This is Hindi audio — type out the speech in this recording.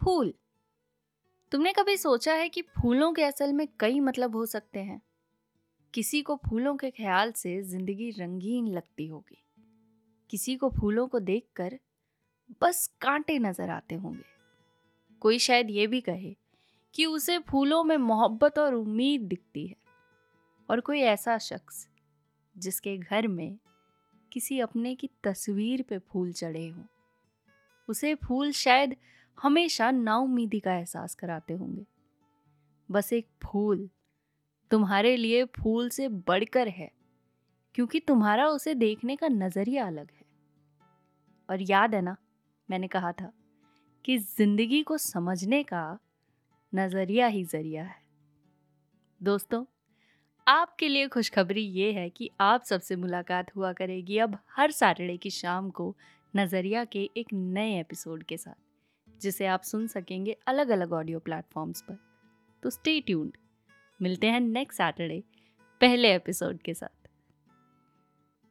फूल। तुमने कभी सोचा है कि फूलों के असल में कई मतलब हो सकते हैं? किसी को फूलों के ख्याल से ज़िंदगी रंगीन लगती होगी। किसी को फूलों को देखकर बस कांटे नज़र आते होंगे। कोई शायद ये भी कहे कि उसे फूलों में मोहब्बत और उम्मीद दिखती है। और कोई ऐसा शख्स जिसके घर में किसी अपने की तस्वीर पे फूल चढ़े हों। उसे फूल शायद हमेशा नाउमीदी का एहसास कराते होंगे। बस एक फूल तुम्हारे लिए फूल से बढ़कर है, क्योंकि तुम्हारा उसे देखने का नज़रिया अलग है। और याद है ना, मैंने कहा था कि ज़िंदगी को समझने का नज़रिया ही ज़रिया है। दोस्तों, आपके लिए खुशखबरी ये है कि आप सबसे मुलाकात हुआ करेगी अब हर सैटरडे की शाम को नज़रिया के एक नए एपिसोड के साथ। जिसे आप सुन सकेंगे अलग अलग ऑडियो प्लेटफॉर्म्स पर। तो स्टे ट्यून्ड मिलते हैं नेक्स्ट सैटरडे पहले एपिसोड के साथ।